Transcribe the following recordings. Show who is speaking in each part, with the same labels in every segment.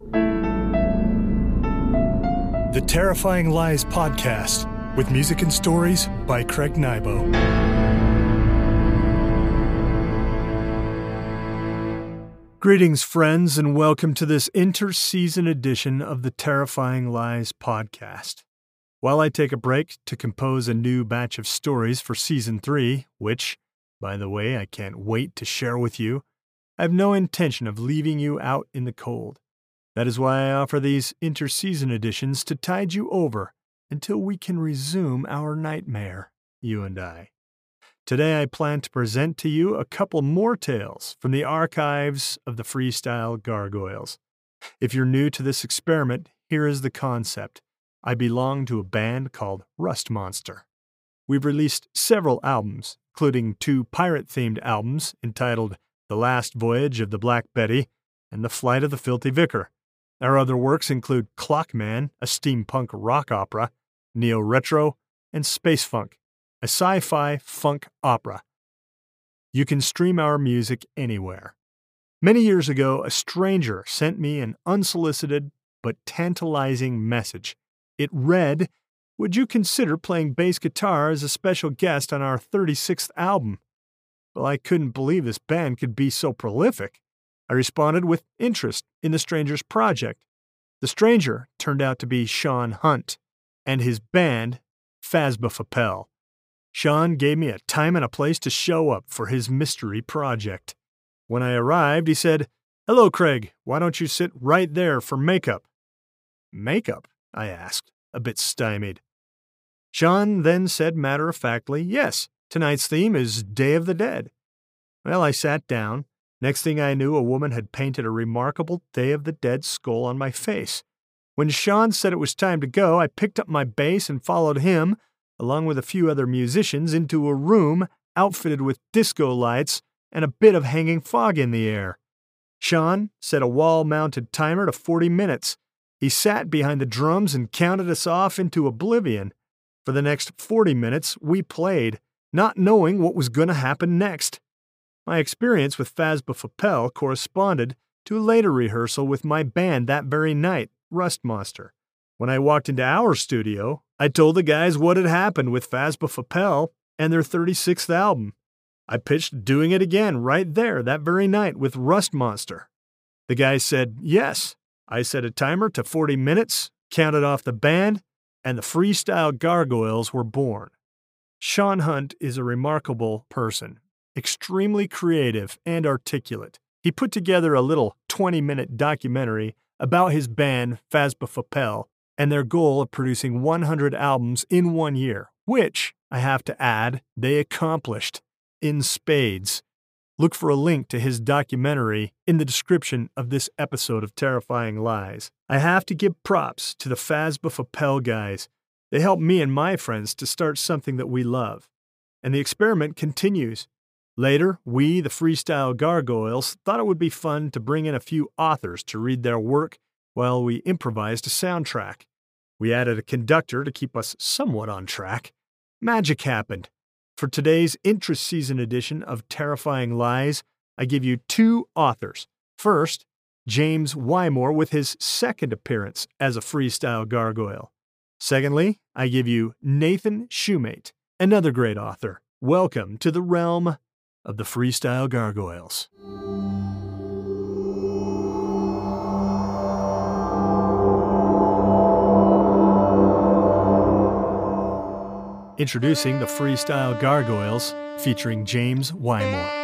Speaker 1: The Terrifying Lies Podcast with music and stories by Craig Nybo. Greetings, friends, and welcome to this inter-season edition of the Terrifying Lies podcast. While I take a break to compose a new batch of stories for season three, which, by the way, I can't wait to share with you, I have no intention of leaving you out in the cold. That is why I offer these inter-season editions to tide you over until we can resume our nightmare, you and I. Today, I plan to present to you a couple more tales from the archives of the Freestyle Gargoyles. If you're new to this experiment, here is the concept. I belong to a band called Rust Monster. We've released several albums, including two pirate themed albums entitled The Last Voyage of the Black Betty and The Flight of the Filthy Vicar. Our other works include Clockman, a steampunk rock opera, Neo Retro, and Space Funk, a sci fi funk opera. You can stream our music anywhere. Many years ago, a stranger sent me an unsolicited but tantalizing message. It read, Would you consider playing bass guitar as a special guest on our 36th album? Well, I couldn't believe this band could be so prolific. I responded with interest in the stranger's project. The stranger turned out to be Sean Hunt and his band, Phasbophopel. Sean gave me a time and a place to show up for his mystery project. When I arrived, he said, Hello, Craig. Why don't you sit right there for makeup? Makeup? I asked, a bit stymied. Sean then said matter of factly, Yes, tonight's theme is Day of the Dead. Well, I sat down. Next thing I knew, a woman had painted a remarkable Day of the Dead skull on my face. When Sean said it was time to go, I picked up my bass and followed him, along with a few other musicians, into a room outfitted with disco lights and a bit of hanging fog in the air. Sean set a wall mounted timer to 40 minutes. He sat behind the drums and counted us off into oblivion. For the next 40 minutes, we played, not knowing what was going to happen next. My experience with Phasbophopel corresponded to a later rehearsal with my band that very night. Rust Monster. When I walked into our studio, I told the guys what had happened with Phasbophopel and their 36th album. I pitched doing it again right there that very night with Rust Monster. The guys said yes. I set a timer to 40 minutes, counted off the band, and the freestyle gargoyles were born. Sean Hunt is a remarkable person, extremely creative and articulate. He put together a little 20 minute documentary about his band Phasbophopel and their goal of producing 100 albums in one year, which, I have to add, they accomplished in spades. Look for a link to his documentary in the description of this episode of Terrifying Lies. I have to give props to the Phasbophopel guys. They helped me and my friends to start something that we love. And the experiment continues. Later, we, the Freestyle Gargoyles, thought it would be fun to bring in a few authors to read their work while we improvised a soundtrack. We added a conductor to keep us somewhat on track. Magic happened. For today's inter-season edition of Terrifying Lies, I give you two authors. First, James Wymore with his second appearance as a freestyle gargoyle. Secondly, I give you Nathan Shumate, another great author. Welcome to the realm of the freestyle gargoyles. Introducing the Freestyle Gargoyles featuring James Wymore.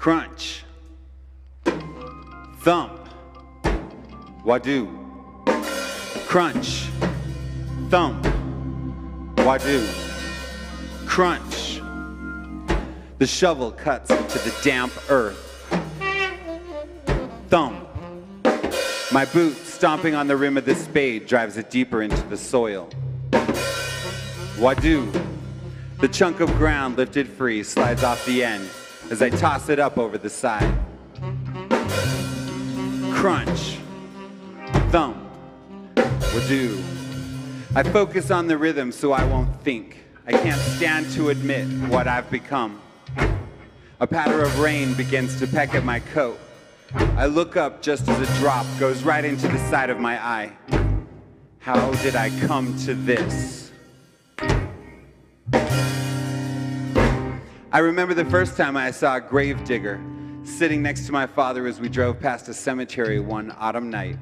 Speaker 2: Crunch. Thump. Wadu. Crunch. Thump. Wadu. Crunch. The shovel cuts into the damp earth. Thump. My boot stomping on the rim of the spade drives it deeper into the soil. Wadu. The chunk of ground lifted free slides off the end as I toss it up over the side. Crunch, thump, wadoo. I focus on the rhythm so I won't think. I can't stand to admit what I've become. A patter of rain begins to peck at my coat. I look up just as a drop goes right into the side of my eye. How did I come to this? I remember the first time I saw a grave digger sitting next to my father as we drove past a cemetery one autumn night.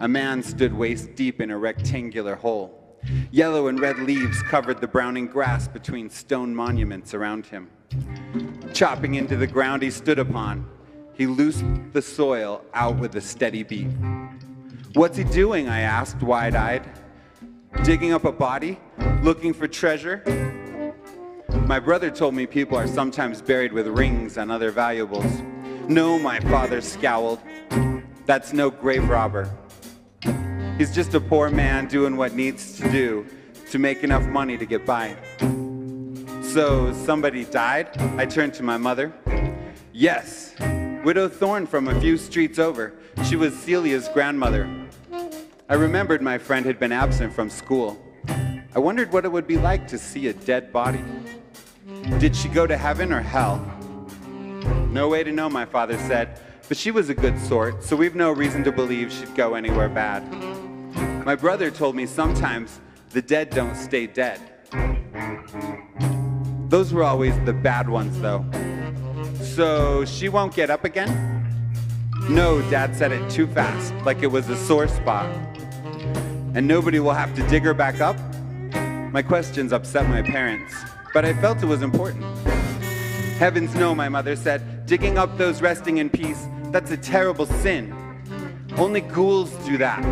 Speaker 2: A man stood waist deep in a rectangular hole. Yellow and red leaves covered the browning grass between stone monuments around him. Chopping into the ground he stood upon, he loosed the soil out with a steady beat. What's he doing? I asked, wide eyed. Digging up a body? Looking for treasure? My brother told me people are sometimes buried with rings and other valuables. No, my father scowled. That's no grave robber. He's just a poor man doing what needs to do to make enough money to get by. So somebody died? I turned to my mother. Yes, Widow Thorne from a few streets over. She was Celia's grandmother. I remembered my friend had been absent from school. I wondered what it would be like to see a dead body. Did she go to heaven or hell? No way to know, my father said, but she was a good sort, so we've no reason to believe she'd go anywhere bad. My brother told me sometimes the dead don't stay dead. Those were always the bad ones, though. So she won't get up again? No, Dad said it too fast, like it was a sore spot. And nobody will have to dig her back up? My questions upset my parents, but I felt it was important. Heavens no, my mother said, digging up those resting in peace, that's a terrible sin. Only ghouls do that.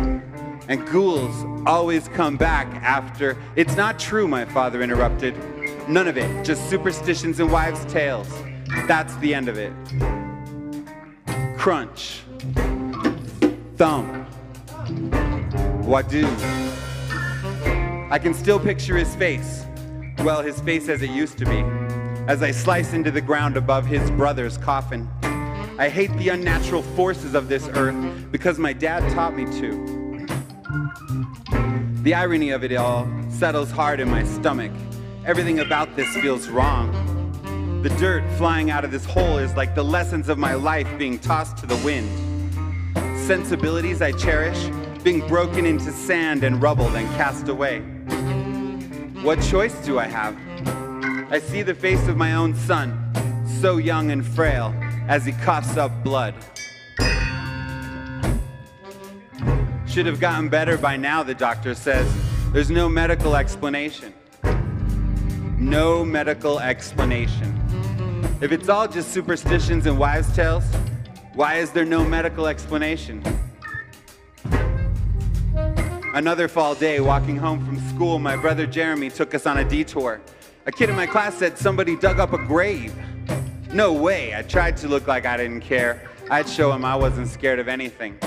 Speaker 2: And ghouls always come back after. It's not true, my father interrupted. None of it, just superstitions and wives' tales. That's the end of it crunch, thump, wadu. I can still picture his face, well, his face as it used to be, as I slice into the ground above his brother's coffin. I hate the unnatural forces of this earth because my dad taught me to. The irony of it all settles hard in my stomach. Everything about this feels wrong. The dirt flying out of this hole is like the lessons of my life being tossed to the wind. Sensibilities I cherish being broken into sand and rubble, then cast away. What choice do I have? I see the face of my own son, so young and frail, as he coughs up blood. Should have gotten better by now, the doctor says. There's no medical explanation. No medical explanation. If it's all just superstitions and wives' tales, why is there no medical explanation? Another fall day, walking home from school, my brother Jeremy took us on a detour. A kid in my class said somebody dug up a grave. No way, I tried to look like I didn't care. I'd show him I wasn't scared of anything.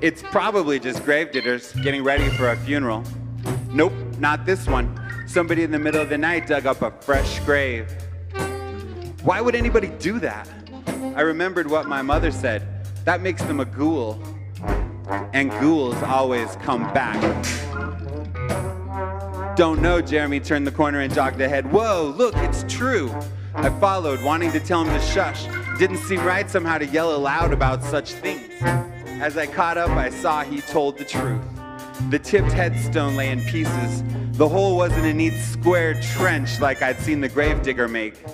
Speaker 2: It's probably just gravediggers getting ready for a funeral. Nope, not this one. Somebody in the middle of the night dug up a fresh grave. Why would anybody do that? I remembered what my mother said. That makes them a ghoul. And ghouls always come back. Don't know, Jeremy turned the corner and jogged ahead. Whoa, look, it's true. I followed, wanting to tell him to shush. Didn't seem right somehow to yell aloud about such things. As I caught up, I saw he told the truth. The tipped headstone lay in pieces. The hole wasn't a neat square trench like I'd seen the gravedigger make.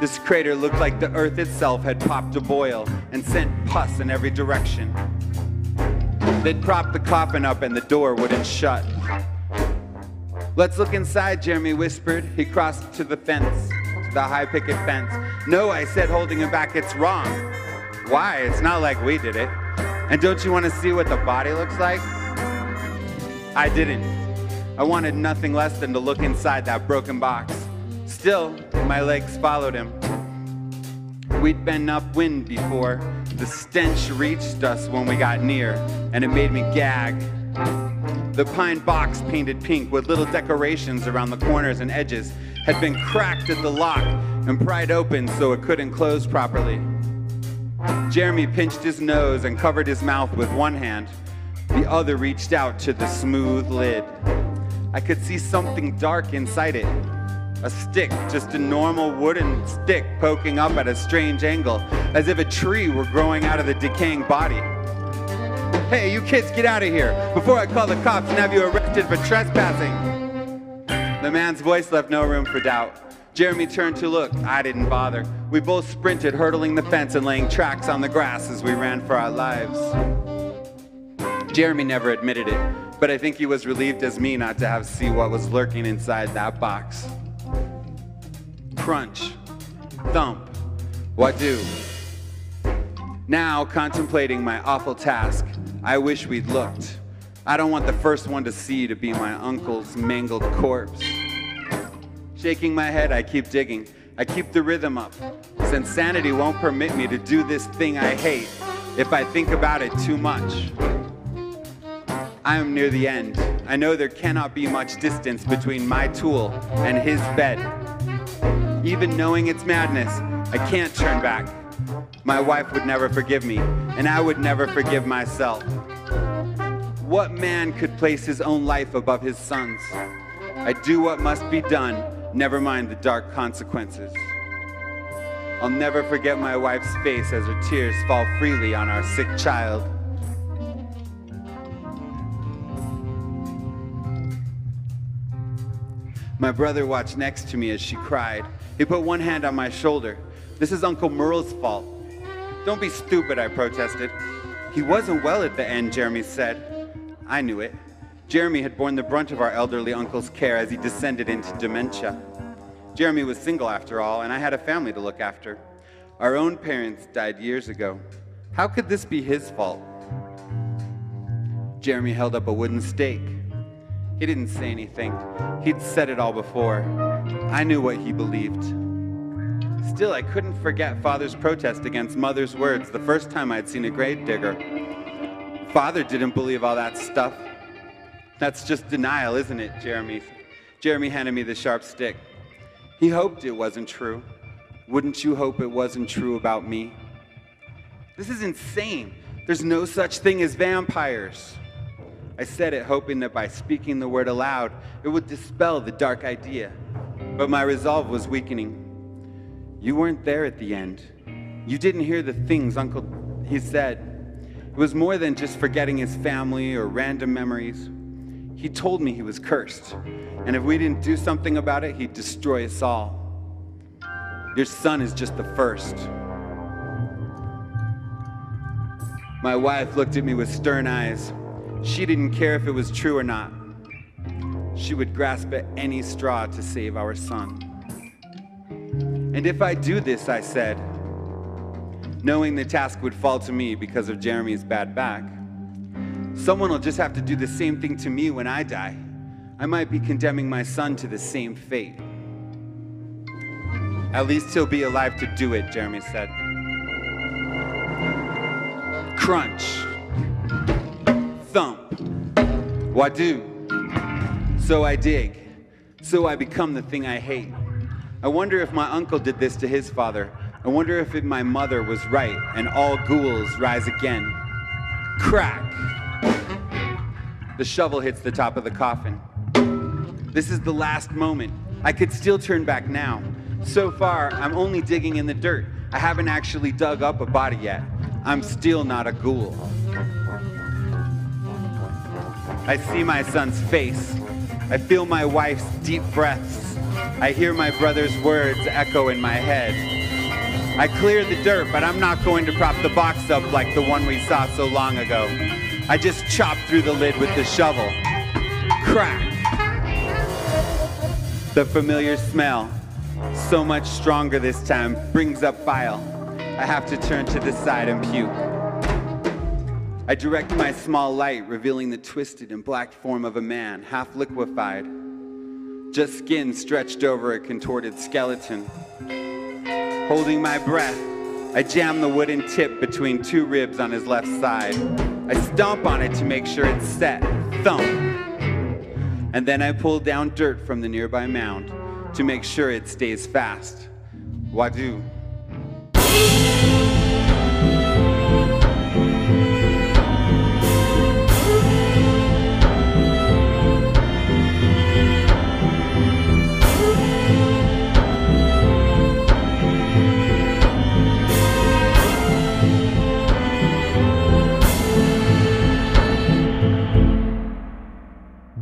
Speaker 2: This crater looked like the earth itself had popped a boil and sent pus in every direction. They'd prop the coffin up and the door wouldn't shut. Let's look inside, Jeremy whispered. He crossed to the fence, to the high picket fence. No, I said, holding him back, it's wrong. Why? It's not like we did it. And don't you want to see what the body looks like? I didn't. I wanted nothing less than to look inside that broken box. Still, my legs followed him. We'd been upwind before. The stench reached us when we got near, and it made me gag. The pine box painted pink with little decorations around the corners and edges had been cracked at the lock and pried open so it couldn't close properly. Jeremy pinched his nose and covered his mouth with one hand. The other reached out to the smooth lid. I could see something dark inside it, a stick, just a normal wooden stick poking up at a strange angle, as if a tree were growing out of the decaying body. Hey, you kids, get out of here before I call the cops and have you arrested for trespassing. The man's voice left no room for doubt. Jeremy turned to look. I didn't bother. We both sprinted, hurdling the fence and laying tracks on the grass as we ran for our lives. Jeremy never admitted it, but I think he was relieved as me not to have see what was lurking inside that box crunch, thump, wadu. Now, contemplating my awful task, I wish we'd looked. I don't want the first one to see to be my uncle's mangled corpse. Shaking my head, I keep digging. I keep the rhythm up, since sanity won't permit me to do this thing I hate if I think about it too much. I am near the end. I know there cannot be much distance between my tool and his bed. Even knowing it's madness, I can't turn back. My wife would never forgive me, and I would never forgive myself. What man could place his own life above his son's? I do what must be done, never mind the dark consequences. I'll never forget my wife's face as her tears fall freely on our sick child. My brother watched next to me as she cried. He put one hand on my shoulder. This is Uncle Merle's fault. Don't be stupid, I protested. He wasn't well at the end, Jeremy said. I knew it. Jeremy had borne the brunt of our elderly uncle's care as he descended into dementia. Jeremy was single after all, and I had a family to look after. Our own parents died years ago. How could this be his fault? Jeremy held up a wooden stake. He didn't say anything. He'd said it all before. I knew what he believed. Still, I couldn't forget Father's protest against Mother's words the first time I'd seen a grave digger. Father didn't believe all that stuff. That's just denial, isn't it, Jeremy? Jeremy handed me the sharp stick. He hoped it wasn't true. Wouldn't you hope it wasn't true about me? This is insane. There's no such thing as vampires. I said it hoping that by speaking the word aloud, it would dispel the dark idea. But my resolve was weakening. You weren't there at the end. You didn't hear the things Uncle he said. It was more than just forgetting his family or random memories. He told me he was cursed, and if we didn't do something about it, he'd destroy us all. Your son is just the first. My wife looked at me with stern eyes. She didn't care if it was true or not. She would grasp at any straw to save our son. And if I do this, I said, knowing the task would fall to me because of Jeremy's bad back, someone will just have to do the same thing to me when I die. I might be condemning my son to the same fate. At least he'll be alive to do it, Jeremy said. Crunch. Wadu. So I dig. So I become the thing I hate. I wonder if my uncle did this to his father. I wonder if my mother was right and all ghouls rise again. Crack. The shovel hits the top of the coffin. This is the last moment. I could still turn back now. So far, I'm only digging in the dirt. I haven't actually dug up a body yet. I'm still not a ghoul. I see my son's face. I feel my wife's deep breaths. I hear my brother's words echo in my head. I clear the dirt, but I'm not going to prop the box up like the one we saw so long ago. I just chop through the lid with the shovel. Crack! The familiar smell, so much stronger this time, brings up bile. I have to turn to the side and puke. I direct my small light, revealing the twisted and black form of a man, half liquefied. Just skin stretched over a contorted skeleton. Holding my breath, I jam the wooden tip between two ribs on his left side. I stomp on it to make sure it's set. Thump. And then I pull down dirt from the nearby mound to make sure it stays fast. Wadu.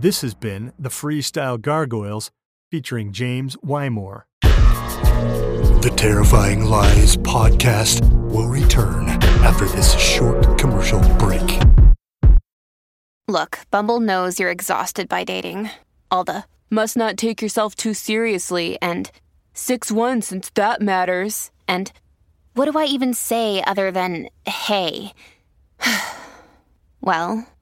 Speaker 1: This has been the Freestyle Gargoyles featuring James Wymore.
Speaker 3: The Terrifying Lies podcast will return after this short commercial break.
Speaker 4: Look, Bumble knows you're exhausted by dating. All the must not take yourself too seriously and 6 1 since that matters. And what do I even say other than hey? well,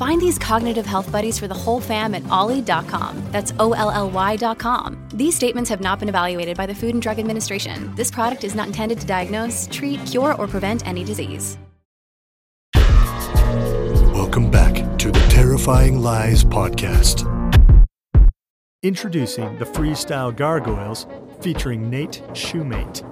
Speaker 5: Find these cognitive health buddies for the whole fam at olly.com. That's O L L Y.com. These statements have not been evaluated by the Food and Drug Administration. This product is not intended to diagnose, treat, cure, or prevent any disease.
Speaker 3: Welcome back to the Terrifying Lies podcast.
Speaker 1: Introducing the Freestyle Gargoyles featuring Nate Shumate.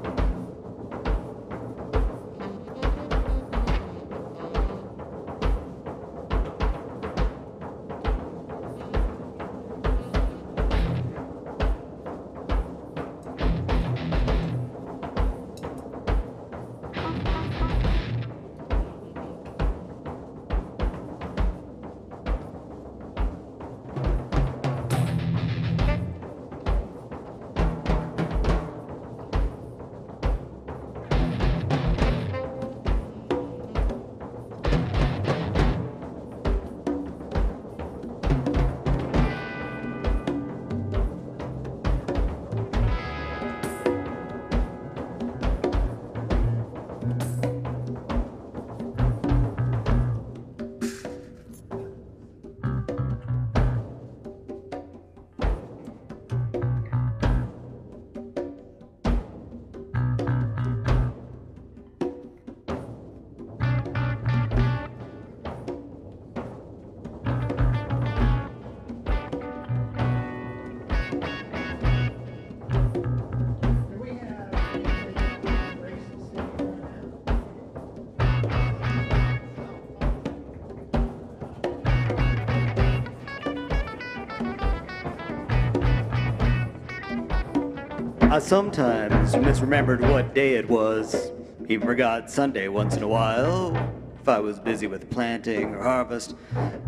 Speaker 6: I sometimes misremembered what day it was, even forgot Sunday once in a while, if I was busy with planting or harvest.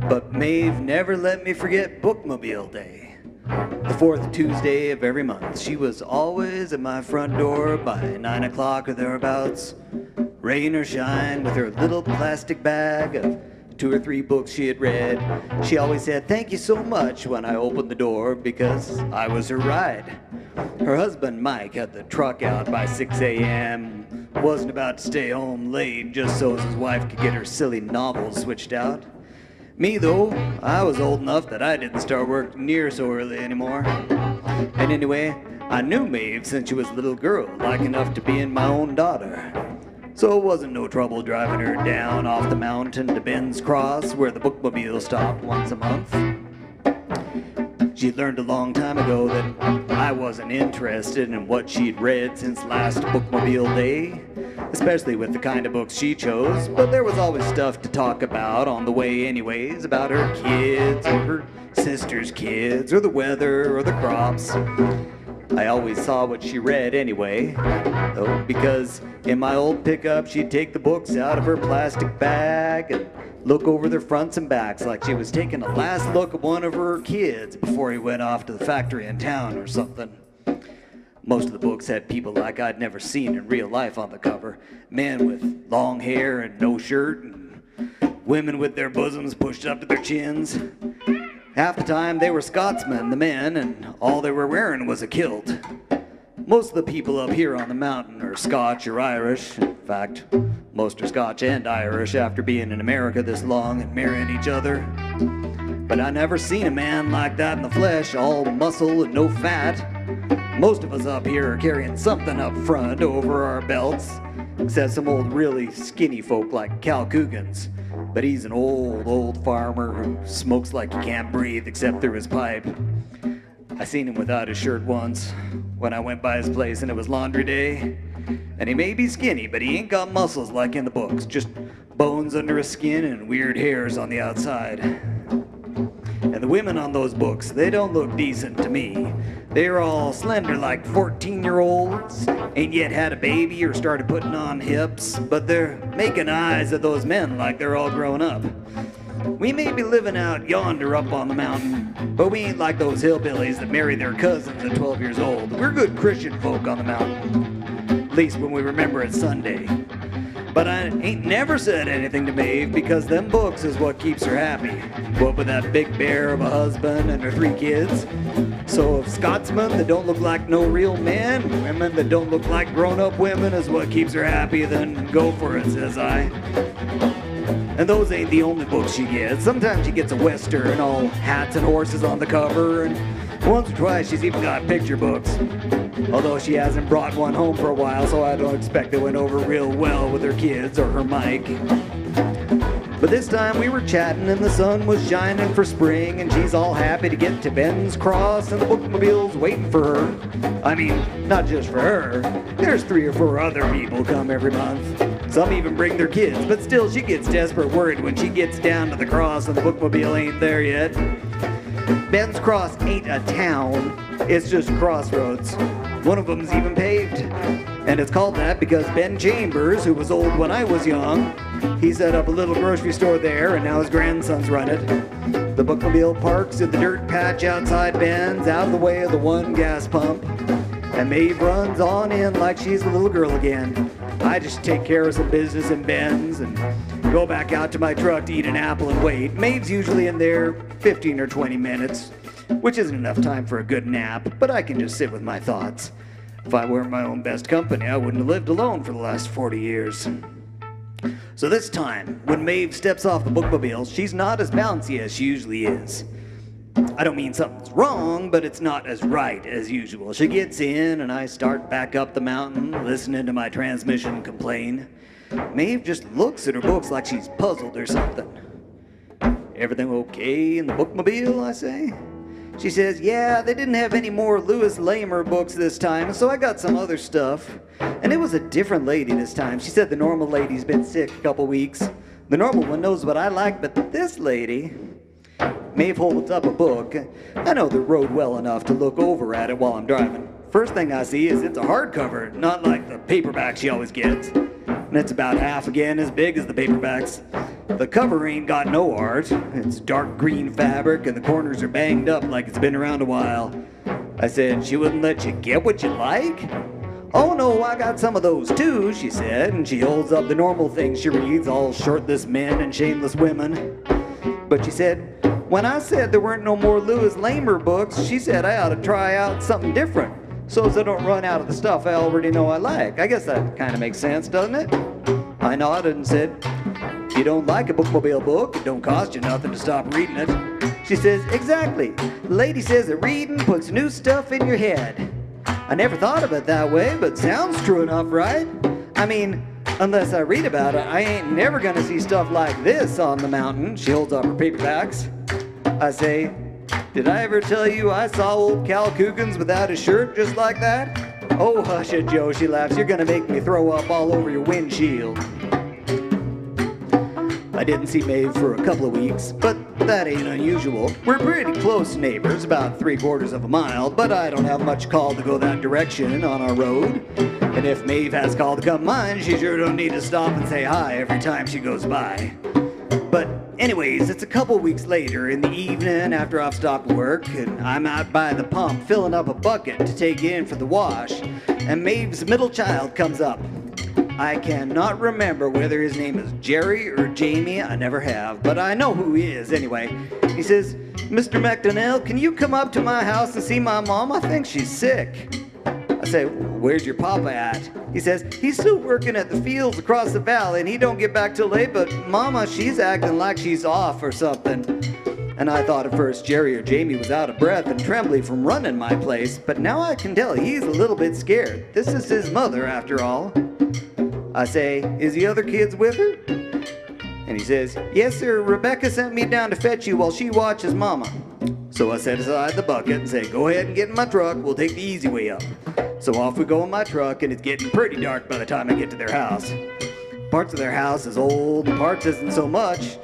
Speaker 6: But Maeve never let me forget Bookmobile Day. The fourth Tuesday of every month, she was always at my front door by nine o'clock or thereabouts, rain or shine, with her little plastic bag of two or three books she had read. She always said, Thank you so much when I opened the door because I was her ride. Her husband, Mike, had the truck out by 6 a.m., wasn't about to stay home late just so his wife could get her silly novels switched out. Me, though, I was old enough that I didn't start work near so early anymore. And anyway, I knew Maeve since she was a little girl, like enough to be in my own daughter. So it wasn't no trouble driving her down off the mountain to Ben's Cross, where the bookmobile stopped once a month. She'd learned a long time ago that I wasn't interested in what she'd read since last bookmobile day, especially with the kind of books she chose, but there was always stuff to talk about on the way, anyways, about her kids or her sister's kids or the weather or the crops. I always saw what she read anyway, though, because in my old pickup she'd take the books out of her plastic bag and look over their fronts and backs like she was taking a last look at one of her kids before he went off to the factory in town or something. Most of the books had people like I'd never seen in real life on the cover men with long hair and no shirt, and women with their bosoms pushed up to their chins. Half the time they were Scotsmen, the men, and all they were wearing was a kilt. Most of the people up here on the mountain are Scotch or Irish. In fact, most are Scotch and Irish after being in America this long and marrying each other. But I never seen a man like that in the flesh, all muscle and no fat. Most of us up here are carrying something up front over our belts, except some old really skinny folk like Cal Coogans. But he's an old, old farmer who smokes like he can't breathe except through his pipe. I seen him without his shirt once when I went by his place and it was laundry day. And he may be skinny, but he ain't got muscles like in the books, just bones under his skin and weird hairs on the outside. And the women on those books, they don't look decent to me. They're all slender like 14 year olds, ain't yet had a baby or started putting on hips, but they're making eyes at those men like they're all grown up. We may be living out yonder up on the mountain, but we ain't like those hillbillies that marry their cousins at 12 years old. We're good Christian folk on the mountain. At least when we remember it's Sunday. But I ain't never said anything to Maeve because them books is what keeps her happy. What with that big bear of a husband and her three kids. So if Scotsmen that don't look like no real men, women that don't look like grown up women is what keeps her happy, then go for it, says I. And those ain't the only books she gets. Sometimes she gets a western, all hats and horses on the cover, and once or twice she's even got picture books. Although she hasn't brought one home for a while, so I don't expect it went over real well with her kids or her mic. But this time we were chatting and the sun was shining for spring and she's all happy to get to Ben's Cross and the bookmobile's waiting for her. I mean, not just for her. There's three or four other people come every month. Some even bring their kids, but still she gets desperate worried when she gets down to the cross and the bookmobile ain't there yet. Ben's Cross ain't a town, it's just crossroads. One of them's even paved. And it's called that because Ben Chambers, who was old when I was young, he set up a little grocery store there and now his grandsons run it. The bookmobile parks in the dirt patch outside Ben's, out of the way of the one gas pump. And Maeve runs on in like she's a little girl again. I just take care of some business in Ben's and go back out to my truck to eat an apple and wait. Maeve's usually in there 15 or 20 minutes, which isn't enough time for a good nap, but I can just sit with my thoughts. If I weren't my own best company, I wouldn't have lived alone for the last 40 years. So this time, when Maeve steps off the bookmobile, she's not as bouncy as she usually is. I don't mean something's wrong, but it's not as right as usual. She gets in, and I start back up the mountain, listening to my transmission complain. Maeve just looks at her books like she's puzzled or something. Everything okay in the bookmobile, I say? She says, Yeah, they didn't have any more Louis L'Amour books this time, so I got some other stuff. And it was a different lady this time. She said the normal lady's been sick a couple weeks. The normal one knows what I like, but this lady. Maeve holds up a book. I know the road well enough to look over at it while I'm driving. First thing I see is it's a hardcover, not like the paperback she always gets. And it's about half again as big as the paperbacks. The cover ain't got no art. It's dark green fabric and the corners are banged up like it's been around a while. I said, she wouldn't let you get what you like? Oh no, I got some of those too, she said, and she holds up the normal things she reads, all shirtless men and shameless women. But she said, when I said there weren't no more Louis L'Amour books, she said I ought to try out something different, so as I don't run out of the stuff I already know I like. I guess that kind of makes sense, doesn't it? I nodded and said, if you don't like a bookmobile book, it don't cost you nothing to stop reading it. She says, exactly. The lady says that reading puts new stuff in your head. I never thought of it that way, but sounds true enough, right? I mean, unless I read about it, I ain't never gonna see stuff like this on the mountain. She holds up her paperbacks. I say, did I ever tell you I saw old Cal Coogan's without a shirt just like that? Oh, hush it, Joe, she laughs. You're gonna make me throw up all over your windshield. I didn't see Maeve for a couple of weeks, but that ain't unusual. We're pretty close neighbors, about three quarters of a mile, but I don't have much call to go that direction on our road. And if Maeve has call to come mine, she sure don't need to stop and say hi every time she goes by. But anyways, it's a couple weeks later in the evening after I've stopped work, and I'm out by the pump filling up a bucket to take in for the wash, and Maeve's middle child comes up. I cannot remember whether his name is Jerry or Jamie. I never have, but I know who he is anyway. He says, Mr. McDonnell, can you come up to my house and see my mom? I think she's sick. I say, where's your papa at? He says, he's still working at the fields across the valley and he don't get back till late, but mama, she's acting like she's off or something. And I thought at first Jerry or Jamie was out of breath and trembly from running my place, but now I can tell he's a little bit scared. This is his mother, after all. I say, Is the other kids with her? And he says, Yes, sir. Rebecca sent me down to fetch you while she watches Mama. So I set aside the bucket and said, Go ahead and get in my truck. We'll take the easy way up. So off we go in my truck, and it's getting pretty dark by the time I get to their house. Parts of their house is old, parts isn't so much.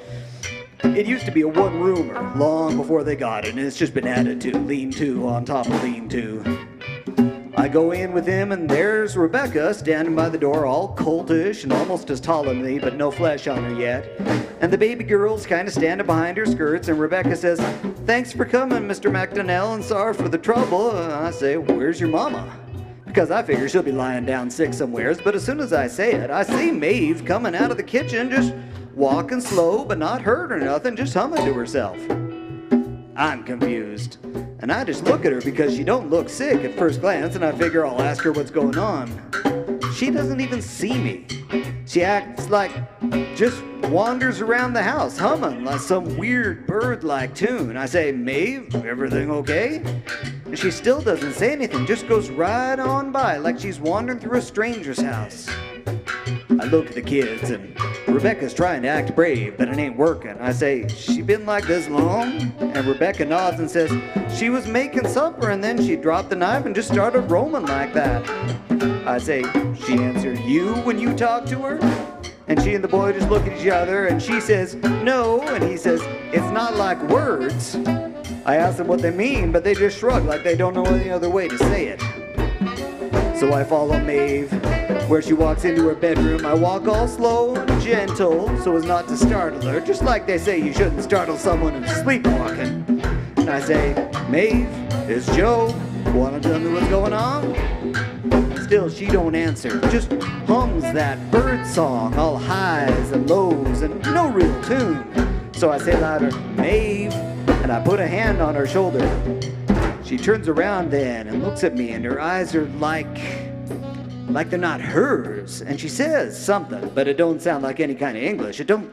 Speaker 6: It used to be a one roomer long before they got it, and it's just been added to, lean to on top of lean to. I go in with him, and there's Rebecca standing by the door, all coltish and almost as tall as me, but no flesh on her yet. And the baby girl's kind of standing behind her skirts, and Rebecca says, Thanks for coming, Mr. McDonnell, and sorry for the trouble. And I say, Where's your mama? Because I figure she'll be lying down sick somewheres, but as soon as I say it, I see Maeve coming out of the kitchen, just walking slow, but not hurt or nothing, just humming to herself. I'm confused. And I just look at her because she don't look sick at first glance, and I figure I'll ask her what's going on. She doesn't even see me. She acts like just wanders around the house humming like some weird bird like tune. I say, Maeve, everything okay? And she still doesn't say anything, just goes right on by like she's wandering through a stranger's house. I look at the kids and Rebecca's trying to act brave, but it ain't working. I say, She been like this long? And Rebecca nods and says, She was making supper and then she dropped the knife and just started roaming like that. I say, She answered you when you talked to her? And she and the boy just look at each other and she says, No. And he says, It's not like words. I ask them what they mean, but they just shrug like they don't know any other way to say it. So I follow Maeve where she walks into her bedroom. I walk all slow and gentle so as not to startle her, just like they say you shouldn't startle someone who's sleepwalking. And I say, Maeve, it's Joe. Wanna tell me what's going on? Still, she don't answer, just hums that bird song, all highs and lows and no real tune. So I say louder, Maeve, and I put a hand on her shoulder. She turns around then and looks at me, and her eyes are like like they're not hers. And she says something, but it don't sound like any kind of English. It don't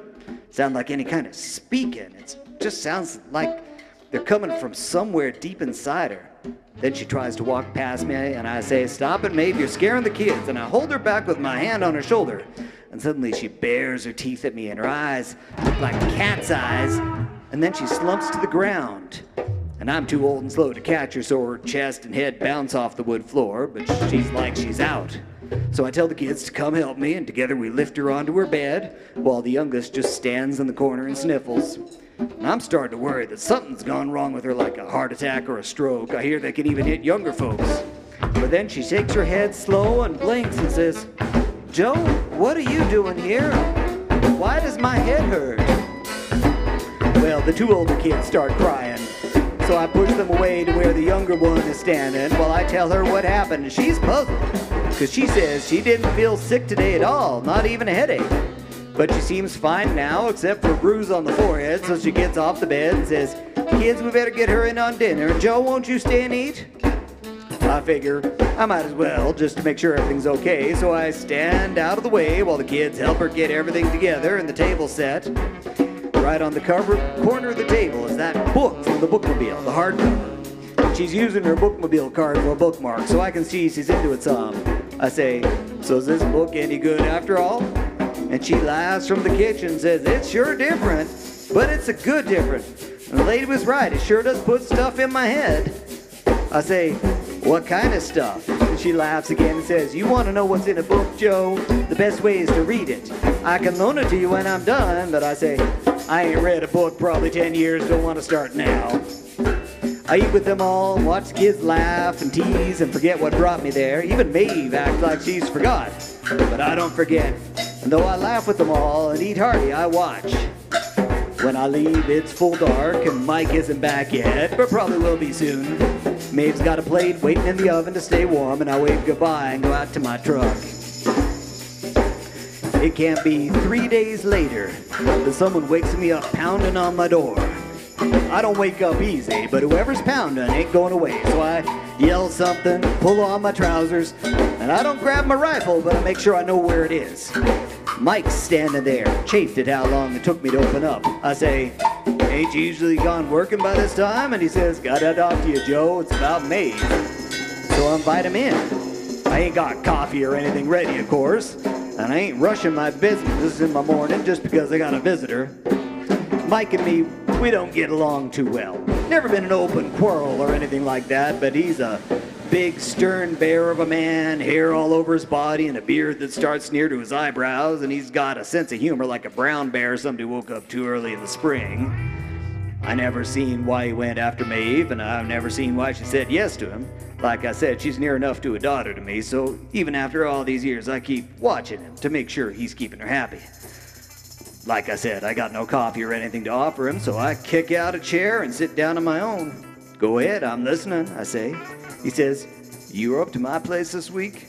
Speaker 6: sound like any kind of speaking. It just sounds like they're coming from somewhere deep inside her. Then she tries to walk past me, and I say, Stop it, Maeve, you're scaring the kids. And I hold her back with my hand on her shoulder. And suddenly she bares her teeth at me, and her eyes look like cat's eyes. And then she slumps to the ground. And I'm too old and slow to catch her, so her chest and head bounce off the wood floor, but she's like she's out. So I tell the kids to come help me, and together we lift her onto her bed, while the youngest just stands in the corner and sniffles. And I'm starting to worry that something's gone wrong with her, like a heart attack or a stroke. I hear they can even hit younger folks. But then she shakes her head slow and blinks and says, Joe, what are you doing here? Why does my head hurt? Well, the two older kids start crying. So I push them away to where the younger one is standing while I tell her what happened. She's puzzled because she says she didn't feel sick today at all, not even a headache. But she seems fine now, except for a bruise on the forehead, so she gets off the bed and says, Kids, we better get her in on dinner. Joe, won't you stay and eat? I figure I might as well just to make sure everything's okay, so I stand out of the way while the kids help her get everything together and the table set. Right on the cover corner of the table is that book from the bookmobile, the hardcover. She's using her bookmobile card for a bookmark, so I can see she's into it some. I say, So is this book any good after all? And she laughs from the kitchen and says, It's sure different, but it's a good different. And the lady was right, it sure does put stuff in my head. I say, What kind of stuff? And she laughs again and says, You want to know what's in a book, Joe? The best way is to read it. I can loan it to you when I'm done, but I say, I ain't read a book probably 10 years, don't want to start now. I eat with them all, watch kids laugh and tease and forget what brought me there. Even Maeve acts like she's forgot. But I don't forget. And though I laugh with them all and eat hearty, I watch. When I leave, it's full dark and Mike isn't back yet, but probably will be soon. Maeve's got a plate waiting in the oven to stay warm, and I wave goodbye and go out to my truck. It can't be three days later that someone wakes me up pounding on my door. I don't wake up easy, but whoever's pounding ain't going away. So I yell something, pull on my trousers, and I don't grab my rifle, but I make sure I know where it is. Mike's standing there, chafed at how long it took me to open up. I say, Ain't you usually gone working by this time? And he says, Gotta talk to you, Joe. It's about me. So I invite him in. I ain't got coffee or anything ready, of course. And I ain't rushing my business in my morning just because I got a visitor. Mike and me, we don't get along too well. Never been an open quarrel or anything like that, but he's a big, stern bear of a man, hair all over his body, and a beard that starts near to his eyebrows, and he's got a sense of humor like a brown bear somebody woke up too early in the spring. I never seen why he went after Maeve, and I've never seen why she said yes to him. Like I said, she's near enough to a daughter to me, so even after all these years, I keep watching him to make sure he's keeping her happy. Like I said, I got no coffee or anything to offer him, so I kick out a chair and sit down on my own. Go ahead, I'm listening, I say. He says, You were up to my place this week?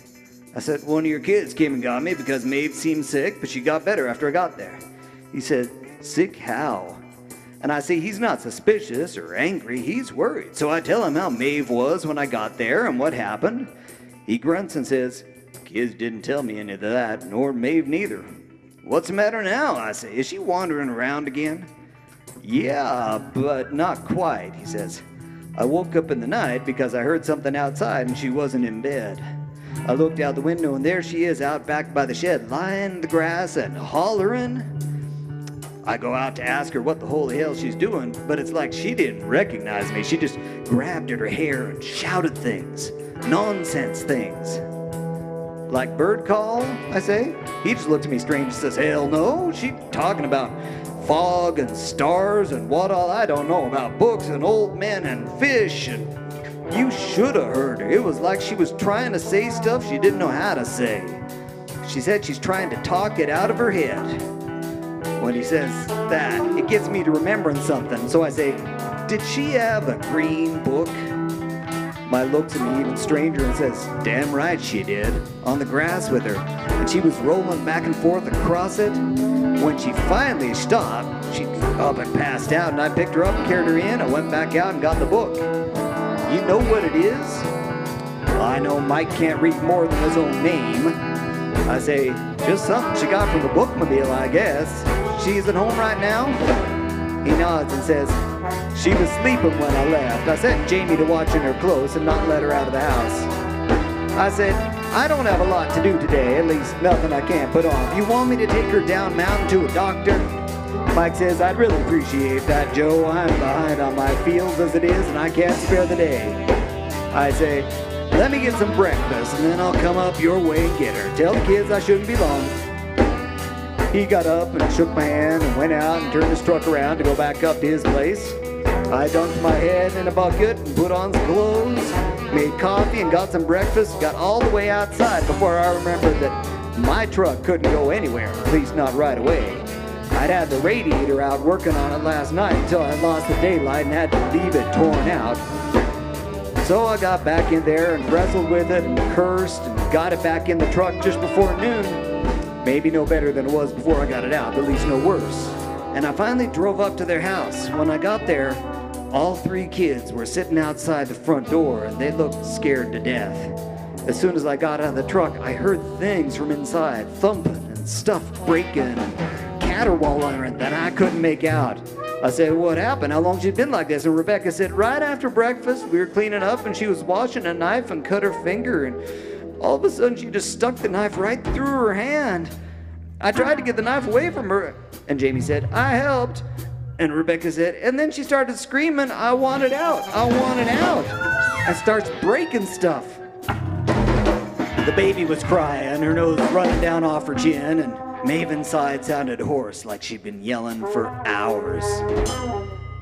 Speaker 6: I said, One of your kids came and got me because Maeve seemed sick, but she got better after I got there. He said, Sick how? And I see he's not suspicious or angry, he's worried. So I tell him how Maeve was when I got there and what happened. He grunts and says, Kids didn't tell me any of that, nor Maeve neither. What's the matter now? I say, Is she wandering around again? Yeah, but not quite, he says. I woke up in the night because I heard something outside and she wasn't in bed. I looked out the window and there she is out back by the shed, lying in the grass and hollering. I go out to ask her what the holy hell she's doing, but it's like she didn't recognize me. She just grabbed at her hair and shouted things, nonsense things. Like bird call, I say. He just looked at me strange and says, Hell no. She talking about fog and stars and what all I don't know about books and old men and fish and you should have heard her. It was like she was trying to say stuff she didn't know how to say. She said she's trying to talk it out of her head. When he says that, it gets me to remembering something. So I say, Did she have a green book? Mike looks at me even stranger and says, Damn right she did. On the grass with her. And she was rolling back and forth across it. When she finally stopped, she up and passed out, and I picked her up and carried her in. I went back out and got the book. You know what it is? I know Mike can't read more than his own name. I say, just something she got from the bookmobile, I guess. She's at home right now? He nods and says, She was sleeping when I left. I sent Jamie to watching her close and not let her out of the house. I said, I don't have a lot to do today, at least nothing I can't put off. You want me to take her down mountain to a doctor? Mike says, I'd really appreciate that, Joe. I'm behind on my fields as it is, and I can't spare the day. I say, let me get some breakfast, and then I'll come up your way and get her. Tell the kids I shouldn't be long. He got up and shook my hand and went out and turned his truck around to go back up to his place. I dunked my head in a bucket and put on some clothes, made coffee and got some breakfast, got all the way outside before I remembered that my truck couldn't go anywhere, at least not right away. I'd had the radiator out working on it last night until I lost the daylight and had to leave it torn out. So I got back in there and wrestled with it and cursed and got it back in the truck just before noon. Maybe no better than it was before I got it out, but at least no worse. And I finally drove up to their house. When I got there, all three kids were sitting outside the front door and they looked scared to death. As soon as I got out of the truck, I heard things from inside thumping and stuff breaking and caterwauling that I couldn't make out. I said, What happened? How long she been like this? And Rebecca said, Right after breakfast, we were cleaning up and she was washing a knife and cut her finger and all of a sudden, she just stuck the knife right through her hand. I tried to get the knife away from her, and Jamie said, I helped. And Rebecca said, and then she started screaming, I want it out, I want it out, and starts breaking stuff. The baby was crying, her nose running down off her chin, and Maven's side sounded hoarse like she'd been yelling for hours.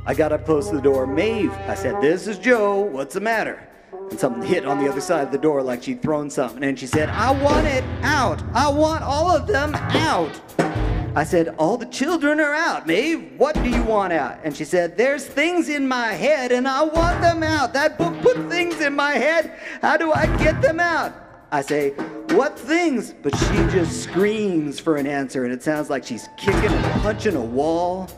Speaker 6: I got up close to the door. Maeve, I said, This is Joe. What's the matter? and something hit on the other side of the door like she'd thrown something. And she said, I want it out. I want all of them out. I said, All the children are out, Maeve. What do you want out? And she said, There's things in my head and I want them out. That book put things in my head. How do I get them out? I say, What things? But she just screams for an answer and it sounds like she's kicking and punching a wall.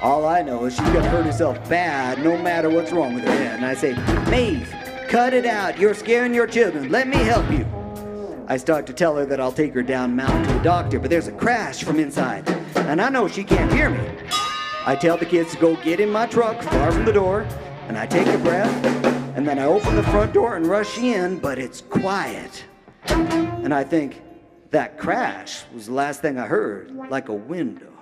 Speaker 6: All I know is she's gonna hurt herself bad no matter what's wrong with her head. And I say, Maeve, Cut it out. You're scaring your children. Let me help you. I start to tell her that I'll take her down mountain to the doctor, but there's a crash from inside, and I know she can't hear me. I tell the kids to go get in my truck far from the door, and I take a breath, and then I open the front door and rush in, but it's quiet. And I think, that crash was the last thing I heard, like a window.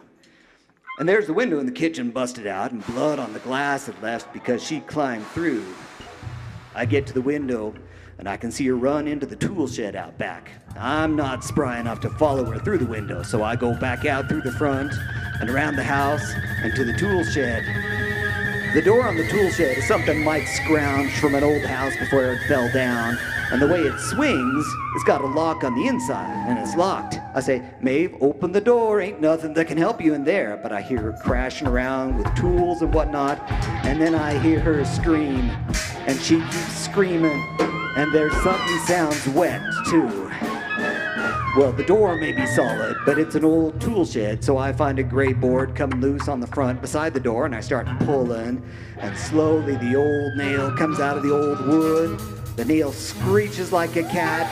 Speaker 6: And there's the window in the kitchen busted out, and blood on the glass had left because she climbed through. I get to the window and I can see her run into the tool shed out back. I'm not spry enough to follow her through the window, so I go back out through the front and around the house and to the tool shed. The door on the tool shed is something Mike scrounged from an old house before it fell down, and the way it swings, it's got a lock on the inside, and it's locked. I say, Maeve, open the door, ain't nothing that can help you in there. But I hear her crashing around with tools and whatnot, and then I hear her scream, and she keeps screaming, and there's something sounds wet too. Well, the door may be solid, but it's an old tool shed, so I find a gray board coming loose on the front beside the door, and I start pulling, and slowly the old nail comes out of the old wood, The nail screeches like a cat,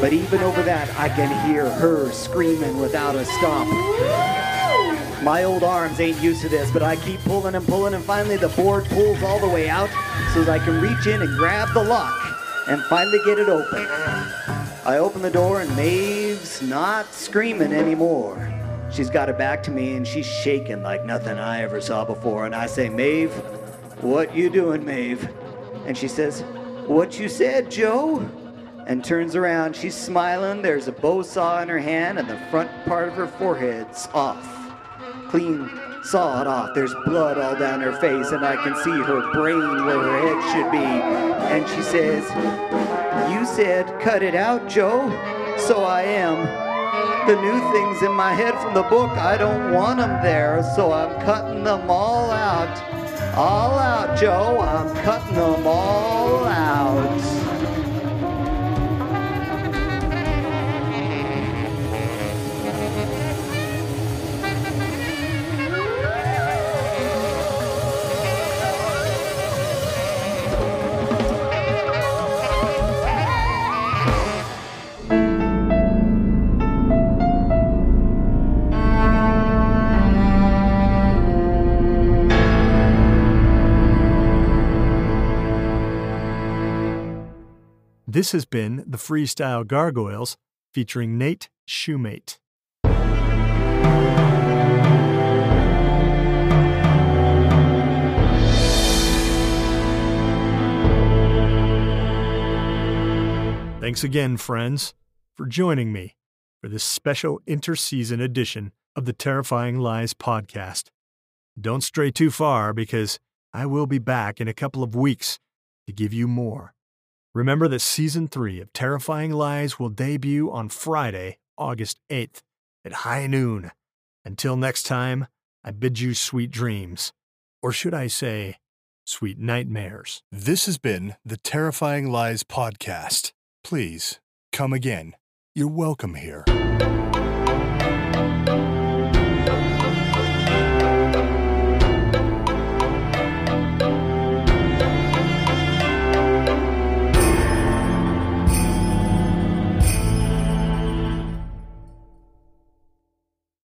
Speaker 6: but even over that, I can hear her screaming without a stop. My old arms ain't used to this, but I keep pulling and pulling, and finally the board pulls all the way out so that I can reach in and grab the lock and finally get it open. I open the door, and Maeve's not screaming anymore. She's got it back to me, and she's shaking like nothing I ever saw before. And I say, Maeve, what you doing, Maeve? And she says, What you said, Joe? And turns around, she's smiling. There's a bow saw in her hand, and the front part of her forehead's off clean sawed off. There's blood all down her face, and I can see her brain where her head should be. And she says, You said cut it out, Joe. So I am. The new things in my head from the book, I don't want them there, so I'm cutting them all out. All out, Joe. I'm cutting them all out.
Speaker 1: This has been the Freestyle Gargoyles featuring Nate Shumate. Thanks again, friends, for joining me for this special interseason edition of the Terrifying Lies podcast. Don't stray too far because I will be back in a couple of weeks to give you more. Remember that season three of Terrifying Lies will debut on Friday, August 8th at high noon. Until next time, I bid you sweet dreams. Or should I say, sweet nightmares.
Speaker 3: This has been the Terrifying Lies podcast. Please come again. You're welcome here.